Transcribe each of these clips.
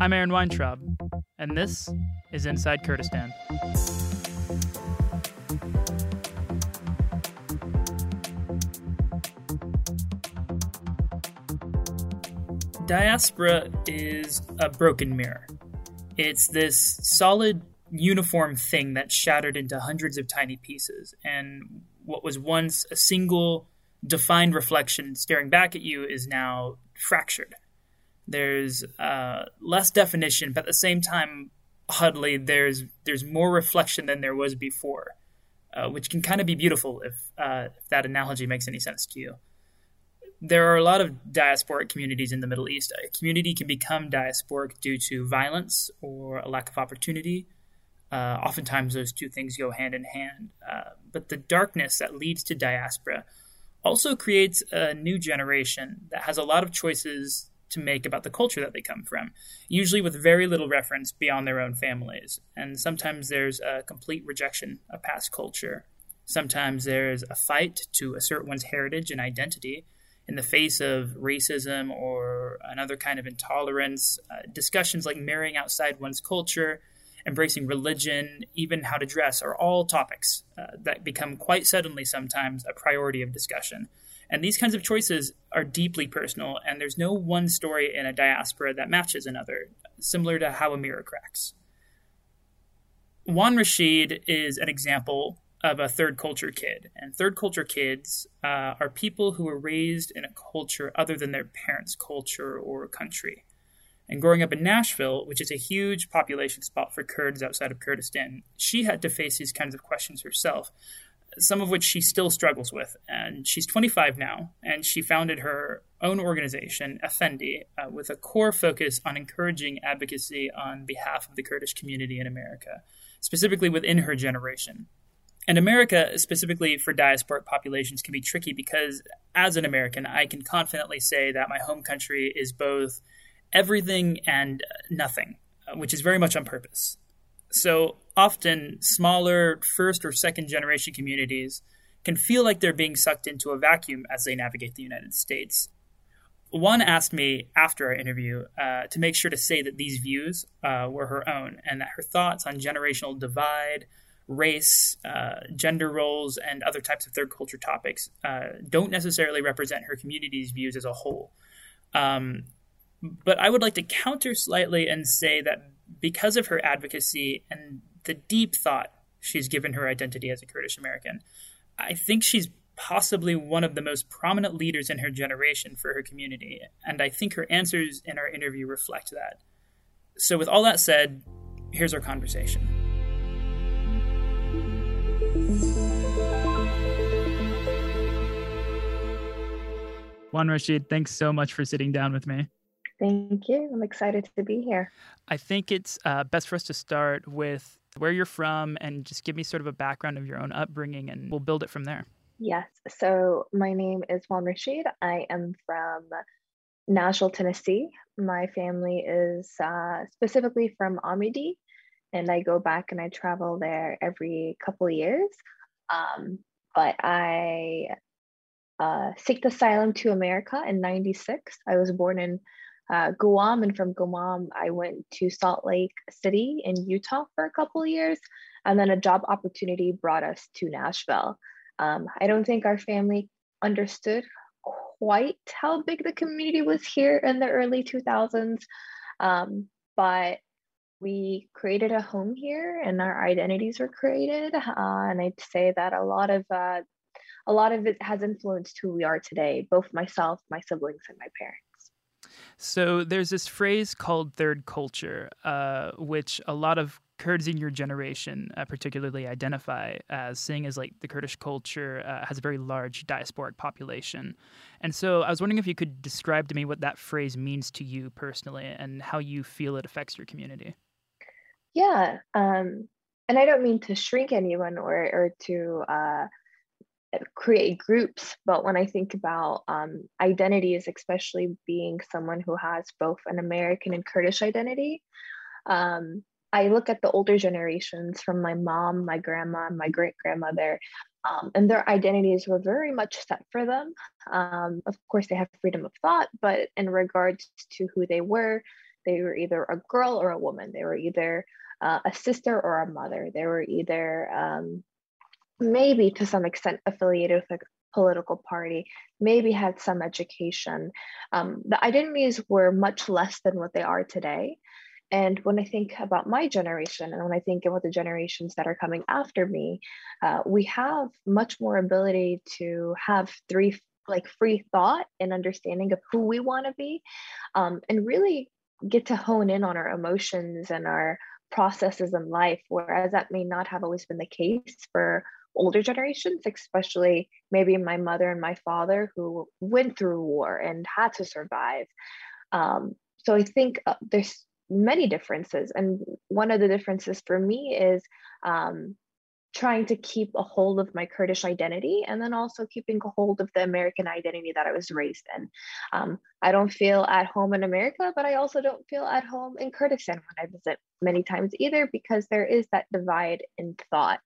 I'm Aaron Weintraub, and this is Inside Kurdistan. Diaspora is a broken mirror. It's this solid, uniform thing that's shattered into hundreds of tiny pieces, and what was once a single, defined reflection staring back at you is now fractured. There's uh, less definition, but at the same time, oddly, there's there's more reflection than there was before, uh, which can kind of be beautiful if, uh, if that analogy makes any sense to you. There are a lot of diasporic communities in the Middle East. A community can become diasporic due to violence or a lack of opportunity. Uh, oftentimes, those two things go hand in hand. Uh, but the darkness that leads to diaspora also creates a new generation that has a lot of choices to make about the culture that they come from, usually with very little reference beyond their own families. And sometimes there's a complete rejection of past culture. Sometimes there's a fight to assert one's heritage and identity in the face of racism or another kind of intolerance. Uh, discussions like marrying outside one's culture, embracing religion, even how to dress are all topics uh, that become quite suddenly sometimes a priority of discussion. And these kinds of choices are deeply personal, and there's no one story in a diaspora that matches another, similar to how a mirror cracks. Wan Rashid is an example of a third culture kid. And third culture kids uh, are people who were raised in a culture other than their parents' culture or country. And growing up in Nashville, which is a huge population spot for Kurds outside of Kurdistan, she had to face these kinds of questions herself some of which she still struggles with. And she's 25 now, and she founded her own organization, Effendi, uh, with a core focus on encouraging advocacy on behalf of the Kurdish community in America, specifically within her generation. And America, specifically for diasporic populations, can be tricky because, as an American, I can confidently say that my home country is both everything and nothing, uh, which is very much on purpose. So often, smaller first or second generation communities can feel like they're being sucked into a vacuum as they navigate the United States. Wan asked me after our interview uh, to make sure to say that these views uh, were her own and that her thoughts on generational divide, race, uh, gender roles, and other types of third culture topics uh, don't necessarily represent her community's views as a whole. Um, but I would like to counter slightly and say that because of her advocacy and the deep thought she's given her identity as a Kurdish American, I think she's possibly one of the most prominent leaders in her generation for her community, and I think her answers in our interview reflect that. So, with all that said, here's our conversation. Wan Rashid, thanks so much for sitting down with me. Thank you. I'm excited to be here. I think it's uh, best for us to start with where you're from and just give me sort of a background of your own upbringing, and we'll build it from there. Yes. So my name is Wan Rashid. I am from Nashville, Tennessee. My family is uh, specifically from Amidi, and I go back and I travel there every couple years. Um, but I uh, seeked asylum to America in 96. I was born in uh, Guam, and from Guam, I went to Salt Lake City in Utah for a couple years, and then a job opportunity brought us to Nashville. Um, I don't think our family understood quite how big the community was here in the early 2000s, um, but we created a home here, and our identities were created. Uh, and I'd say that a lot of uh, a lot of it has influenced who we are today, both myself, my siblings, and my parents. So there's this phrase called third culture, uh, which a lot of Kurds in your generation uh, particularly identify as seeing as like the Kurdish culture uh, has a very large diasporic population. And so I was wondering if you could describe to me what that phrase means to you personally and how you feel it affects your community. Yeah. Um, and I don't mean to shrink anyone or, or to uh, create groups but when i think about um, identities especially being someone who has both an american and kurdish identity um, i look at the older generations from my mom my grandma my great grandmother um, and their identities were very much set for them um, of course they have freedom of thought but in regards to who they were They were either a girl or a woman. They were either uh, a sister or a mother. They were either um, maybe to some extent affiliated with a political party, maybe had some education. Um, the identities were much less than what they are today. And when I think about my generation and when I think about the generations that are coming after me, uh, we have much more ability to have three like free thought and understanding of who we want to be um, and really get to hone in on our emotions and our processes in life whereas that may not have always been the case for older generations especially maybe my mother and my father who went through war and had to survive um, so i think uh, there's many differences and one of the differences for me is um, trying to keep a hold of my Kurdish identity and then also keeping a hold of the American identity that I was raised in. Um, I don't feel at home in America, but I also don't feel at home in Kurdistan when I visit many times either because there is that divide in thought.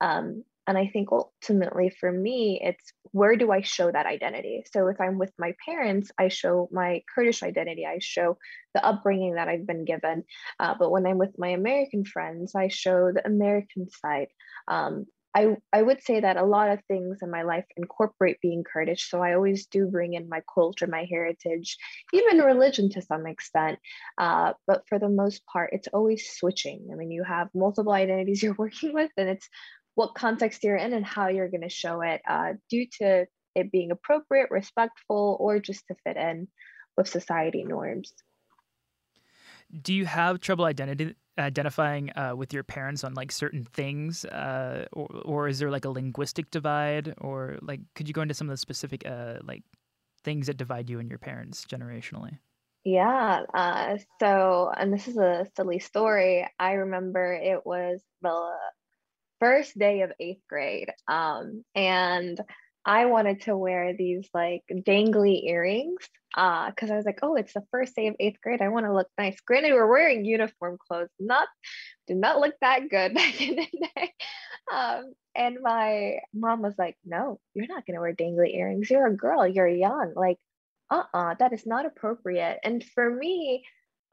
Um, and I think ultimately for me, it's where do I show that identity? So if I'm with my parents, I show my Kurdish identity, I show the upbringing that I've been given. Uh, but when I'm with my American friends, I show the American side. Um, I, I would say that a lot of things in my life incorporate being Kurdish. So I always do bring in my culture, my heritage, even religion to some extent. Uh, but for the most part, it's always switching. I mean, you have multiple identities you're working with, and it's what context you're in and how you're going to show it uh, due to it being appropriate, respectful, or just to fit in with society norms. Do you have trouble identity identifying uh, with your parents on like certain things, uh, or or is there like a linguistic divide, or like could you go into some of the specific uh, like things that divide you and your parents generationally? Yeah. Uh, so, and this is a silly story. I remember it was the first day of eighth grade. Um, and I wanted to wear these like dangly earrings because uh, I was like, oh, it's the first day of eighth grade. I want to look nice. Granted, we're wearing uniform clothes. Not did not look that good back in the day. Um, and my mom was like, no, you're not gonna wear dangly earrings. You're a girl. You're young. Like, uh-uh, that is not appropriate. And for me,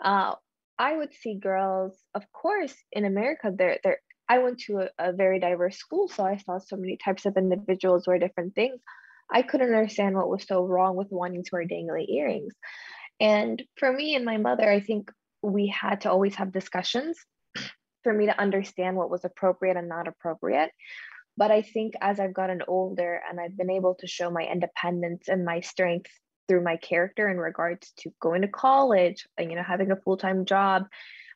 uh, I would see girls, of course, in America, they're they're I went to a, a very diverse school, so I saw so many types of individuals wear different things. I couldn't understand what was so wrong with wanting to wear dangly earrings. And for me and my mother, I think we had to always have discussions for me to understand what was appropriate and not appropriate. But I think as I've gotten older and I've been able to show my independence and my strength through my character in regards to going to college you know having a full-time job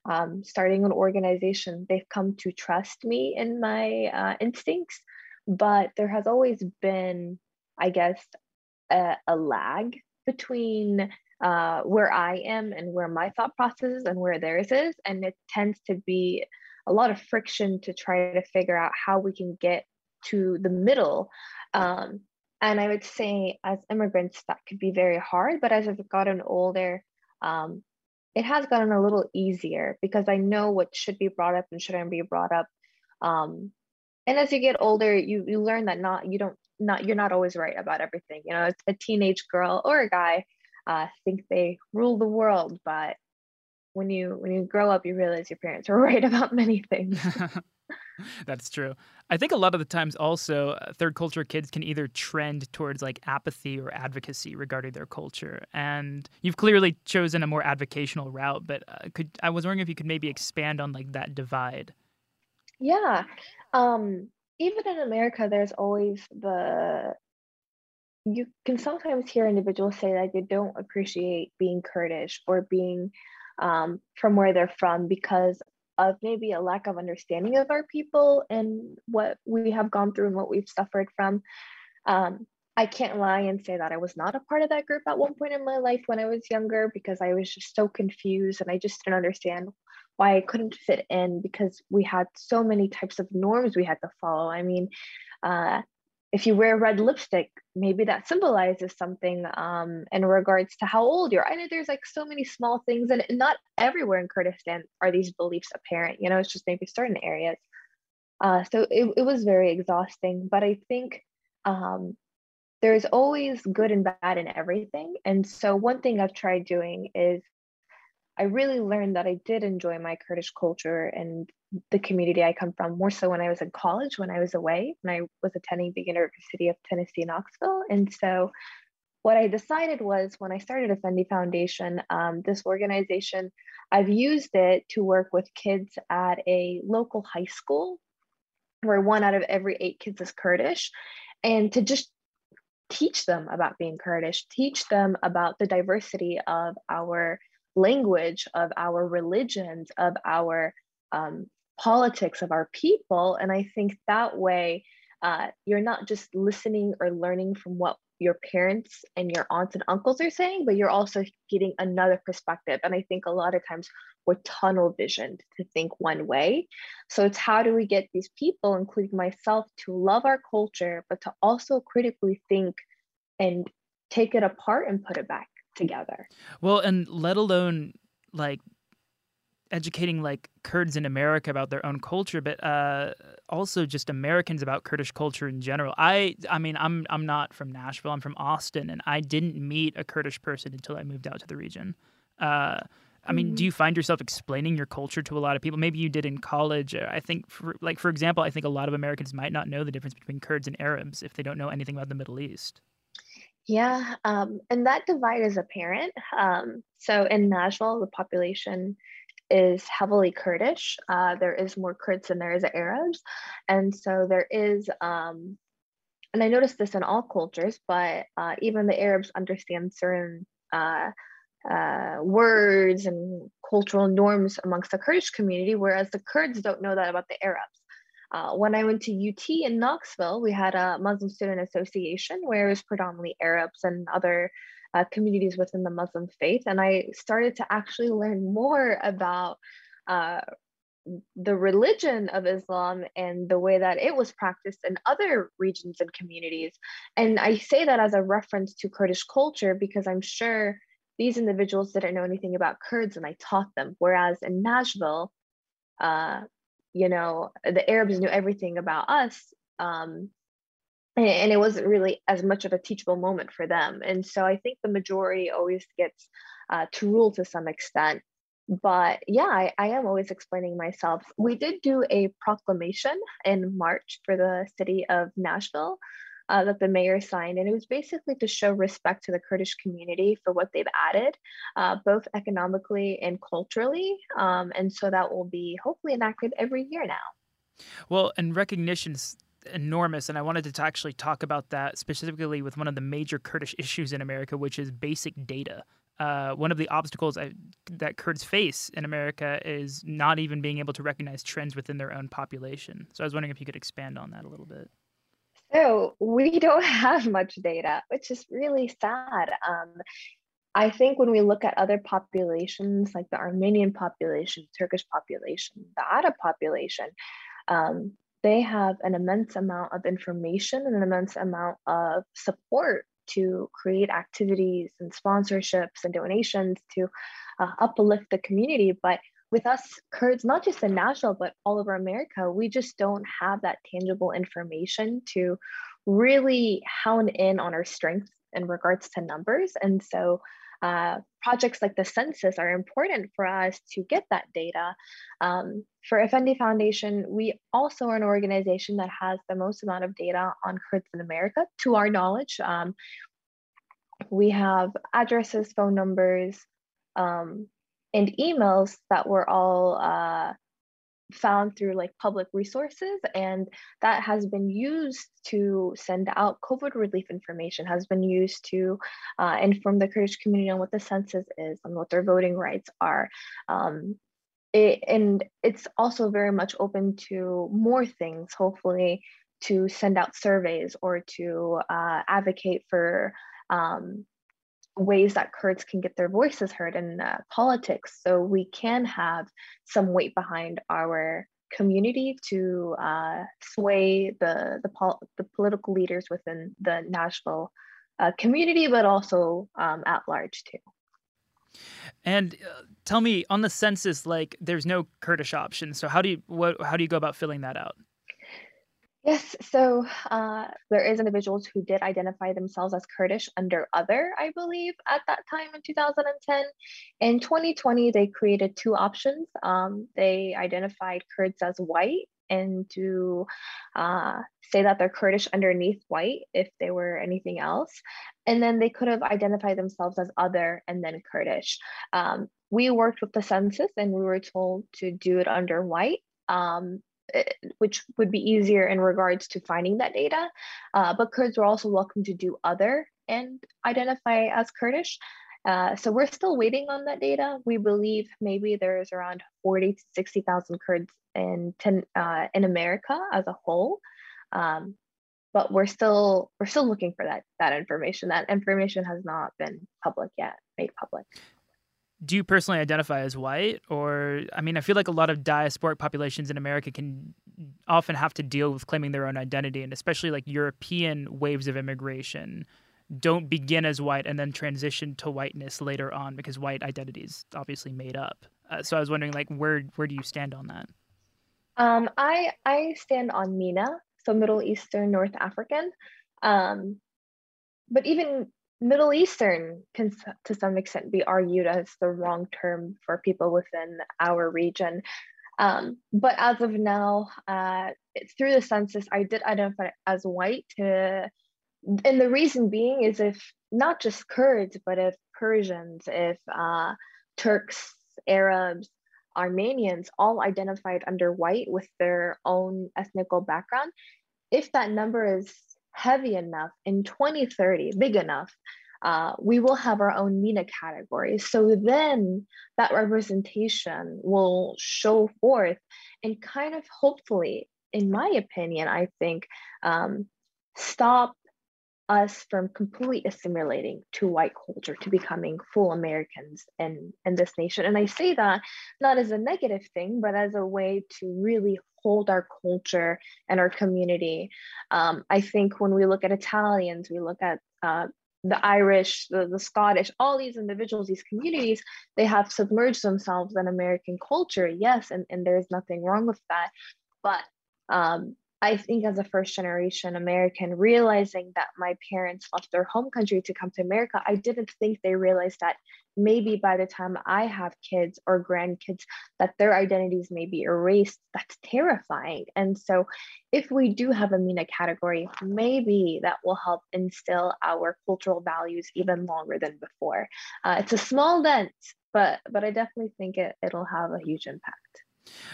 um, starting an organization, they've come to trust me in my uh, instincts. But there has always been, I guess, a, a lag between uh, where I am and where my thought process is and where theirs is. And it tends to be a lot of friction to try to figure out how we can get to the middle. Um, and I would say, as immigrants, that could be very hard. But as I've gotten older, um, it has gotten a little easier because I know what should be brought up and shouldn't be brought up. Um, and as you get older, you you learn that not you don't not you're not always right about everything. You know, a teenage girl or a guy uh, think they rule the world, but when you when you grow up, you realize your parents were right about many things. That's true. I think a lot of the times also uh, third culture kids can either trend towards like apathy or advocacy regarding their culture. And you've clearly chosen a more advocational route, but uh, could I was wondering if you could maybe expand on like that divide. Yeah. Um even in America there's always the you can sometimes hear individuals say that they don't appreciate being Kurdish or being um, from where they're from because of maybe a lack of understanding of our people and what we have gone through and what we've suffered from. Um, I can't lie and say that I was not a part of that group at one point in my life when I was younger because I was just so confused and I just didn't understand why I couldn't fit in because we had so many types of norms we had to follow. I mean, uh, if you wear red lipstick, maybe that symbolizes something um, in regards to how old you're. I know there's like so many small things, and not everywhere in Kurdistan are these beliefs apparent. You know, it's just maybe certain areas. Uh, so it, it was very exhausting, but I think um, there's always good and bad in everything. And so one thing I've tried doing is I really learned that I did enjoy my Kurdish culture and the community I come from more so when I was in college, when I was away, when I was attending the University of Tennessee, Knoxville. And so what I decided was when I started Effendi Foundation, um, this organization, I've used it to work with kids at a local high school where one out of every eight kids is Kurdish, and to just teach them about being Kurdish, teach them about the diversity of our language, of our religions, of our um, politics, of our people. And I think that way, uh, you're not just listening or learning from what your parents and your aunts and uncles are saying, but you're also getting another perspective. And I think a lot of times we're tunnel visioned to think one way. So it's how do we get these people, including myself, to love our culture, but to also critically think and take it apart and put it back together. Well, and let alone like educating like Kurds in America about their own culture, but uh, also just Americans about Kurdish culture in general. I I mean I'm I'm not from Nashville. I'm from Austin, and I didn't meet a Kurdish person until I moved out to the region. Uh, I mean, do mm-hmm. you find yourself explaining your culture to a lot of people? Maybe you did in college. Uh, I think, for, like for example, I think a lot of Americans might not know the difference between Kurds and Arabs if they don't know anything about the Middle East. Yeah, um, and that divide is apparent. Um, so in Nashville, the population is heavily Kurdish. Uh, there is more Kurds than there is Arabs. And so there is, um, and I noticed this in all cultures, but uh, even the Arabs understand certain uh, uh, words and cultural norms amongst the Kurdish community, whereas the Kurds don't know that about the Arabs. Uh, when I went to UT in Knoxville, we had a Muslim Student Association where it was predominantly Arabs and other uh, communities within the Muslim faith. And I started to actually learn more about uh, the religion of Islam and the way that it was practiced in other regions and communities. And I say that as a reference to Kurdish culture because I'm sure these individuals didn't know anything about Kurds and I taught them. Whereas in Nashville, uh, you know, the Arabs knew everything about us. Um, and it wasn't really as much of a teachable moment for them. And so I think the majority always gets uh, to rule to some extent. But yeah, I, I am always explaining myself. We did do a proclamation in March for the city of Nashville uh, that the mayor signed, and it was basically to show respect to the Kurdish community for what they've added, uh, both economically and culturally. Um, and so that will be hopefully enacted every year now. Well, and recognitions enormous, and I wanted to actually talk about that specifically with one of the major Kurdish issues in America, which is basic data. Uh, one of the obstacles I, that Kurds face in America is not even being able to recognize trends within their own population. So I was wondering if you could expand on that a little bit. So we don't have much data, which is really sad. Um, I think when we look at other populations, like the Armenian population, Turkish population, the Arab population, um, they have an immense amount of information and an immense amount of support to create activities and sponsorships and donations to uh, uplift the community. But with us Kurds, not just in Nashville, but all over America, we just don't have that tangible information to really hone in on our strengths in regards to numbers. And so uh, projects like the census are important for us to get that data. Um, for Effendi Foundation, we also are an organization that has the most amount of data on Kurds in America, to our knowledge. Um, we have addresses, phone numbers, um, and emails that were all uh, found through like public resources and that has been used to send out covid relief information has been used to uh, inform the kurdish community on what the census is and what their voting rights are. Um, it, and it's also very much open to more things hopefully to send out surveys or to uh, advocate for um, ways that Kurds can get their voices heard in uh, politics so we can have some weight behind our community to uh, sway the, the, pol- the, political leaders within the Nashville uh, community, but also um, at large too. And uh, tell me on the census, like there's no Kurdish option. So how do you what how do you go about filling that out? Yes, so uh, there is individuals who did identify themselves as Kurdish under other, I believe, at that time in 2010. In 2020, they created two options. Um, they identified Kurds as white and to uh, say that they're Kurdish underneath white if they were anything else. And then they could have identified themselves as other and then Kurdish. Um, we worked with the census and we were told to do it under white. Um, which would be easier in regards to finding that data. Uh, but Kurds were also welcome to do other and identify as Kurdish. Uh, so we're still waiting on that data. We believe maybe there's around 40 to 60,000 Kurds in, ten, uh, in America as a whole. Um, but we're still we're still looking for that that information. That information has not been public yet, made public do you personally identify as white? Or i mean i feel like a lot of diasporic populations in america can often have to deal with claiming their own identity and especially like european waves of immigration don't begin as white and then transition to whiteness later on because white identity is obviously made up. Uh, so i was wondering like where where do you stand on that? Um, i i stand on MENA so middle eastern north african. Um, but even Middle Eastern can, to some extent, be argued as the wrong term for people within our region. Um, but as of now, uh, through the census, I did identify as white. To, and the reason being is if not just Kurds, but if Persians, if uh, Turks, Arabs, Armenians all identified under white with their own ethnical background, if that number is heavy enough in 2030, big enough, uh, we will have our own MENA category. So then that representation will show forth and kind of hopefully, in my opinion, I think, um, stop us from completely assimilating to white culture to becoming full Americans in, in this nation. And I say that not as a negative thing, but as a way to really hold our culture and our community. Um, I think when we look at Italians, we look at uh, the Irish, the, the Scottish, all these individuals, these communities, they have submerged themselves in American culture, yes, and, and there's nothing wrong with that. But um, I think as a first generation American, realizing that my parents left their home country to come to America, I didn't think they realized that maybe by the time I have kids or grandkids, that their identities may be erased. That's terrifying. And so, if we do have a MENA category, maybe that will help instill our cultural values even longer than before. Uh, it's a small dent, but but I definitely think it, it'll have a huge impact.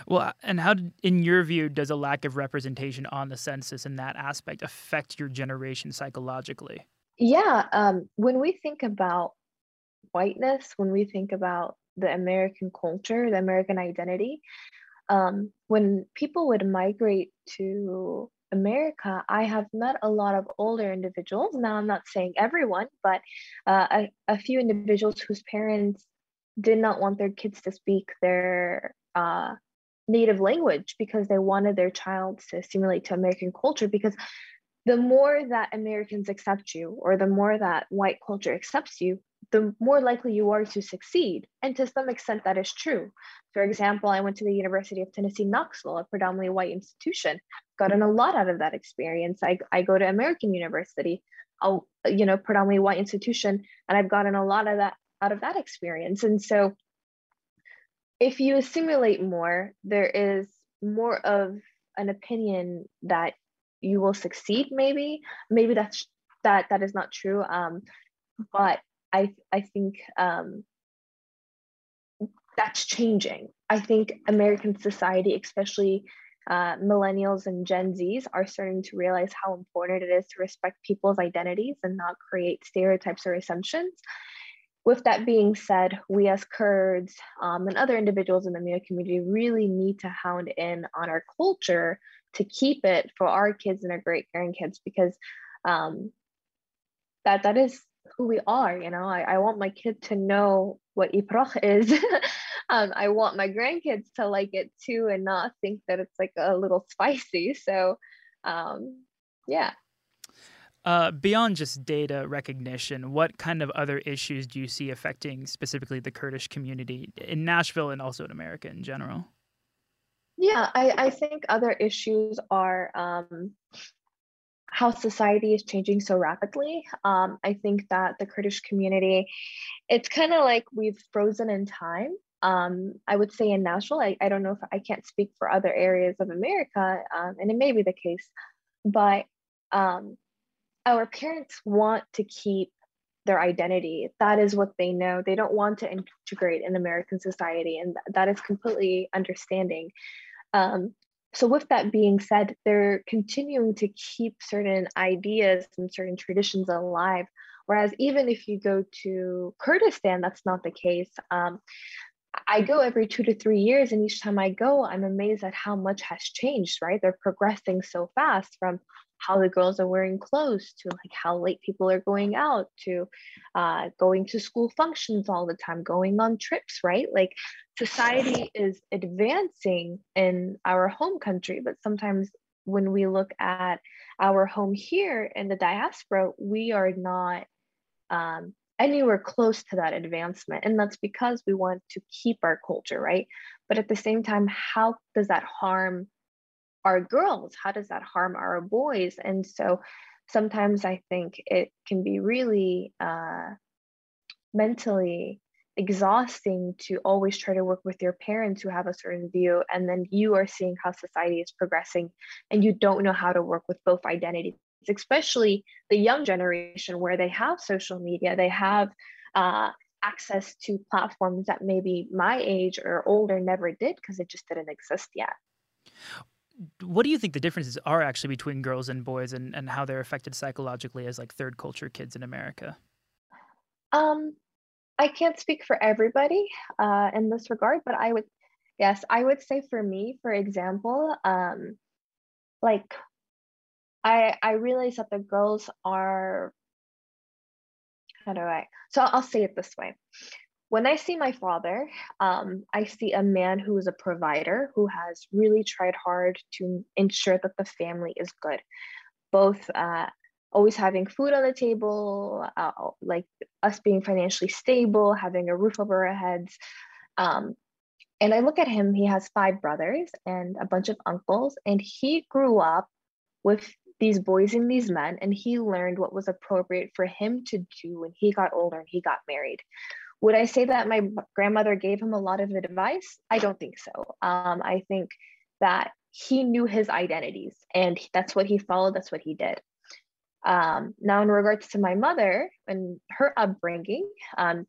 Well, and how, in your view, does a lack of representation on the census in that aspect affect your generation psychologically? Yeah, um, when we think about whiteness, when we think about the American culture, the American identity, um, when people would migrate to America, I have met a lot of older individuals. Now, I'm not saying everyone, but uh, a, a few individuals whose parents did not want their kids to speak their uh, native language because they wanted their child to assimilate to American culture. Because the more that Americans accept you, or the more that white culture accepts you, the more likely you are to succeed. And to some extent, that is true. For example, I went to the University of Tennessee, Knoxville, a predominantly white institution, gotten a lot out of that experience. I, I go to American University, a you know, predominantly white institution, and I've gotten a lot of that out of that experience. And so if you assimilate more, there is more of an opinion that you will succeed. Maybe, maybe that's that that is not true. Um, but I I think um, that's changing. I think American society, especially uh, millennials and Gen Zs, are starting to realize how important it is to respect people's identities and not create stereotypes or assumptions with that being said, we as Kurds um, and other individuals in the MENA community really need to hound in on our culture to keep it for our kids and our great grandkids because um, that that is who we are. You know, I, I want my kid to know what iprach is. um, I want my grandkids to like it too and not think that it's like a little spicy. So, um, yeah. Uh, beyond just data recognition, what kind of other issues do you see affecting specifically the Kurdish community in Nashville and also in America in general? Yeah, I, I think other issues are um, how society is changing so rapidly. Um, I think that the Kurdish community, it's kind of like we've frozen in time. Um, I would say in Nashville, I, I don't know if I can't speak for other areas of America, um, and it may be the case, but um, our parents want to keep their identity. That is what they know. They don't want to integrate in American society, and that is completely understanding. Um, so, with that being said, they're continuing to keep certain ideas and certain traditions alive. Whereas, even if you go to Kurdistan, that's not the case. Um, I go every two to three years, and each time I go, I'm amazed at how much has changed, right? They're progressing so fast from how the girls are wearing clothes to like how late people are going out to uh, going to school functions all the time going on trips right? Like society is advancing in our home country but sometimes when we look at our home here in the diaspora we are not um, anywhere close to that advancement and that's because we want to keep our culture right? But at the same time how does that harm our girls? How does that harm our boys? And so sometimes i think it can be really uh, mentally exhausting to always try to work with your parents who have a certain view and then you are seeing how society is progressing and you don't know how to work with both identities especially the young generation where they have social media they have uh, access to platforms that maybe my age or older never did because it just didn't exist yet what do you think the differences are actually between girls and boys and, and how they're affected psychologically as like third culture kids in America? Um, I can't speak for everybody uh, in this regard, but I would, yes, I would say for me, for example, um, like I I realize that the girls are how do I? So I'll say it this way when I see my father, um, I see a man who is a provider who has really tried hard to ensure that the family is good, both uh, always having food on the table, uh, like us being financially stable, having a roof over our heads. Um, and I look at him, he has five brothers and a bunch of uncles, and he grew up with these boys and these men, and he learned what was appropriate for him to do when he got older and he got married. Would I say that my grandmother gave him a lot of advice? I don't think so. Um, I think that he knew his identities and that's what he followed, that's what he did. Um, now, in regards to my mother and her upbringing, um,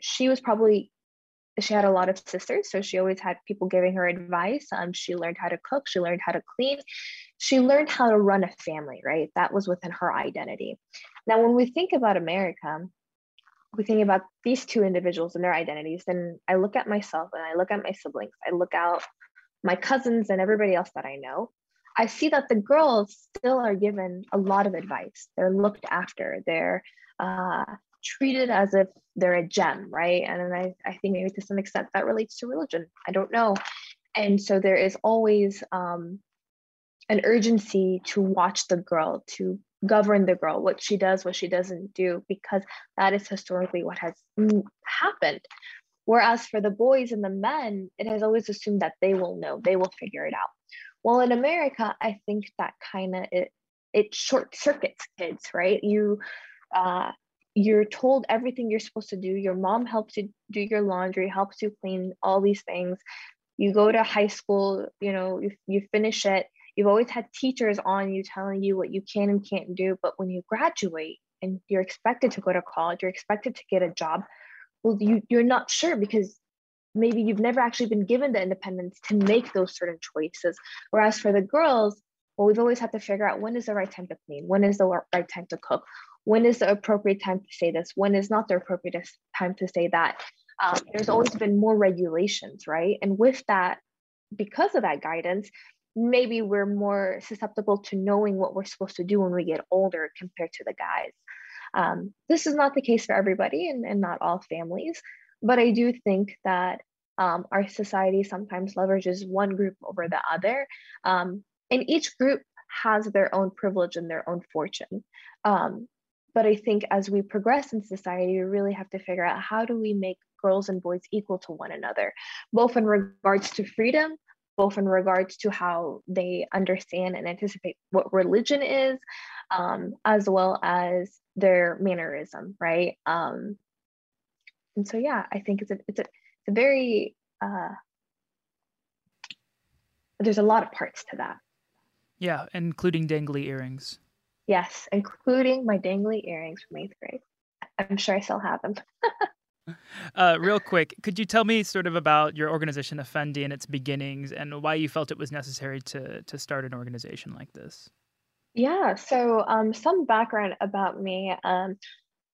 she was probably she had a lot of sisters, so she always had people giving her advice. Um, she learned how to cook, she learned how to clean, she learned how to run a family, right? That was within her identity. Now, when we think about America, we think about these two individuals and their identities, then I look at myself and I look at my siblings, I look out my cousins and everybody else that I know. I see that the girls still are given a lot of advice. They're looked after. They're uh, treated as if they're a gem, right? And I, I think maybe to some extent that relates to religion. I don't know. And so there is always um, an urgency to watch the girl, to govern the girl, what she does, what she doesn't do, because that is historically what has happened. Whereas for the boys and the men, it has always assumed that they will know, they will figure it out. Well, in America, I think that kind of it it short circuits kids, right? You uh, you're told everything you're supposed to do. Your mom helps you do your laundry, helps you clean all these things. You go to high school, you know, you, you finish it, you've always had teachers on you telling you what you can and can't do but when you graduate and you're expected to go to college you're expected to get a job well you you're not sure because maybe you've never actually been given the independence to make those certain choices. Whereas for the girls well we've always had to figure out when is the right time to clean when is the right time to cook when is the appropriate time to say this when is not the appropriate time to say that. Um, there's always been more regulations right? And with that because of that guidance maybe we're more susceptible to knowing what we're supposed to do when we get older compared to the guys. Um, this is not the case for everybody and, and not all families, but I do think that um, our society sometimes leverages one group over the other. Um, and each group has their own privilege and their own fortune. Um, but I think as we progress in society, we really have to figure out how do we make girls and boys equal to one another, both in regards to freedom, both in regards to how they understand and anticipate what religion is, um, as well as their mannerism, right? Um, and so, yeah, I think it's a it's a it's a very uh, there's a lot of parts to that. Yeah, including dangly earrings. Yes, including my dangly earrings from eighth grade. I'm sure I still have them. uh, real quick, could you tell me sort of about your organization, Effendi, and its beginnings, and why you felt it was necessary to to start an organization like this? Yeah, so um, some background about me. Um,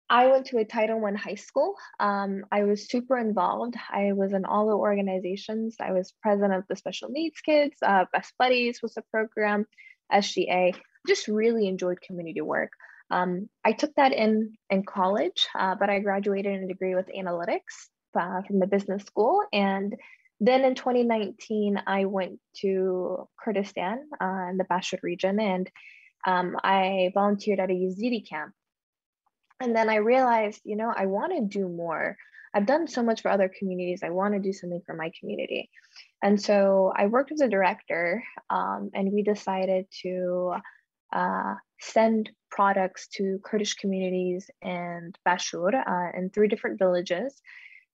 I went to a Title One high school. Um, I was super involved. I was in all the organizations. I was president of the special needs kids. Uh, Best Buddies was a program. SGA. Just really enjoyed community work. Um, I took that in in college, uh, but I graduated in a degree with analytics uh, from the business school. And then in 2019, I went to Kurdistan uh, in the Bashur region, and um, I volunteered at a Yazidi camp. And then I realized, you know, I want to do more. I've done so much for other communities. I want to do something for my community. And so I worked with a director, um, and we decided to uh, send products to Kurdish communities and Bashur uh, in three different villages.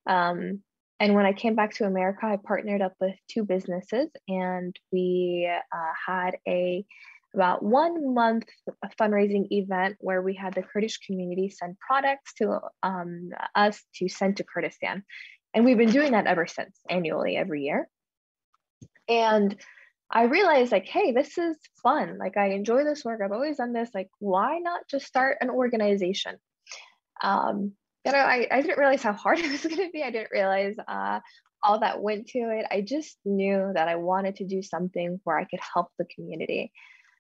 Um, and when I came back to America, I partnered up with two businesses and we uh, had a about one month fundraising event where we had the Kurdish community send products to um, us to send to Kurdistan. And we've been doing that ever since, annually, every year. And I realized like, hey, this is fun. Like I enjoy this work. I've always done this. Like, why not just start an organization? Um, you know, I, I didn't realize how hard it was going to be. I didn't realize uh, all that went to it. I just knew that I wanted to do something where I could help the community.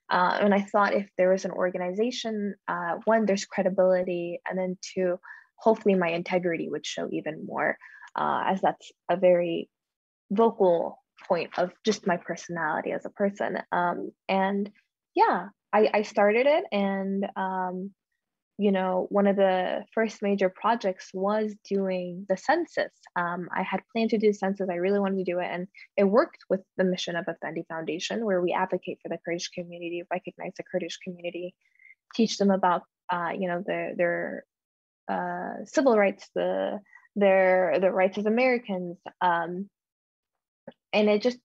Uh, and I thought if there was an organization, uh, one, there's credibility, and then two, hopefully my integrity would show even more, uh, as that's a very vocal point of just my personality as a person. Um, and yeah, I, I started it and um, you know, one of the first major projects was doing the census. Um, I had planned to do census. I really wanted to do it. And it worked with the mission of Effendi Foundation, where we advocate for the Kurdish community, recognize the Kurdish community, teach them about, uh, you know, their, their uh, civil rights, the, their, the rights as Americans, um, and it just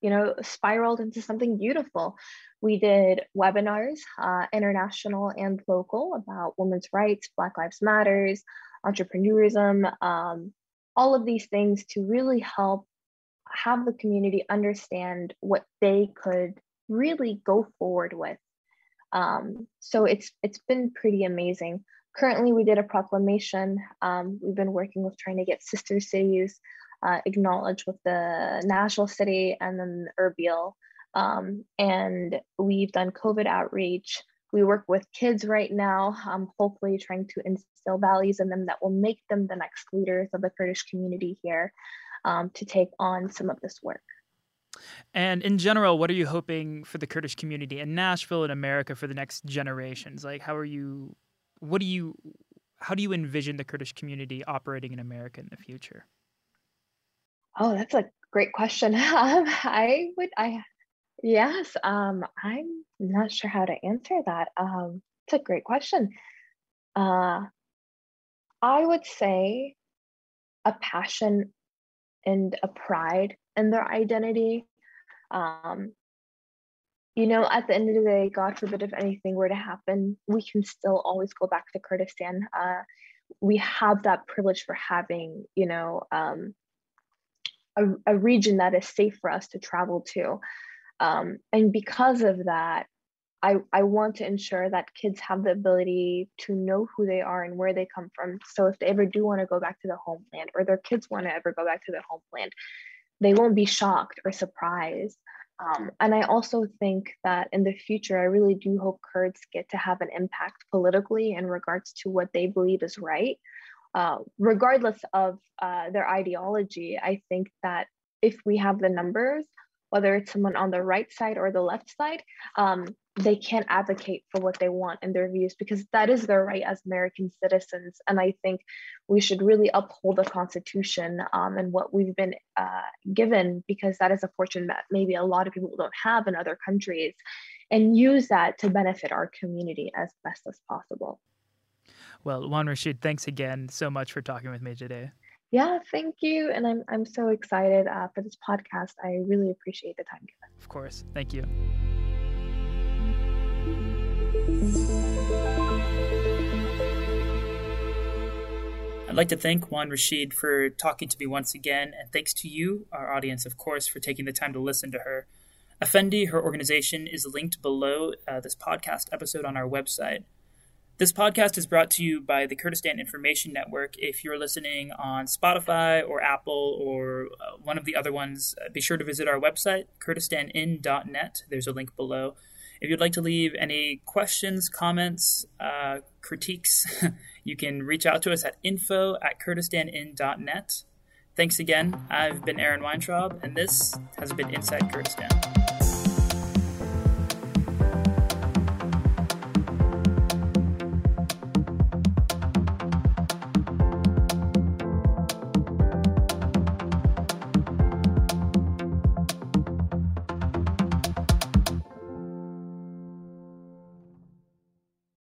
you know spiraled into something beautiful. We did webinars uh, international and local about women's rights black lives matters entrepreneurism um, all of these things to really help have the community understand what they could really go forward with. Um, so it's it's been pretty amazing. Currently we did a proclamation. Um, we've been working with trying to get sister cities uh, acknowledged with the national city and then Erbil. Um, and we've done COVID outreach. We work with kids right now, um, hopefully trying to instill values in them that will make them the next leaders of the Kurdish community here um, to take on some of this work. And in general, what are you hoping for the Kurdish community in Nashville and America for the next generations? Like, how are you, what do you, how do you envision the Kurdish community operating in America in the future? Oh, that's a great question. Um, I would, I, yes, um, I'm not sure how to answer that. Um, it's a great question. Uh, I would say a passion and a pride in their identity. Um, you know, at the end of the day, God forbid if anything were to happen, we can still always go back to Kurdistan. Uh, we have that privilege for having, you know, um, a, a region that is safe for us to travel to. Um, and because of that, I, I want to ensure that kids have the ability to know who they are and where they come from. So if they ever do want to go back to the homeland or their kids want to ever go back to their homeland, they won't be shocked or surprised. Um, and I also think that in the future, I really do hope Kurds get to have an impact politically in regards to what they believe is right uh, regardless of uh, their ideology, I think that if we have the numbers, whether it's someone on the right side or the left side, um, they can't advocate for what they want and their views because that is their right as American citizens. And I think we should really uphold the Constitution um, and what we've been uh, given because that is a fortune that maybe a lot of people don't have in other countries and use that to benefit our community as best as possible. Well, Wan Rashid, thanks again so much for talking with me today. Yeah, thank you. And I'm, I'm so excited uh, for this podcast. I really appreciate the time given. Of course. Thank you. I'd like to thank Wan Rashid for talking to me once again, and thanks to you, our audience, of course, for taking the time to listen to her. Effendi, her organization, is linked below uh, this podcast episode on our website. This podcast is brought to you by the Kurdistan Information Network. If you're listening on Spotify or Apple or uh, one of the other ones, uh, be sure to visit our website, kurdistanin.net. There's a link below. If you'd like to leave any questions, comments, uh, critiques, you can reach out to us at info at kurdistanin.net. Thanks again. I've been Aaron Weintraub, and this has been Inside Kurdistan.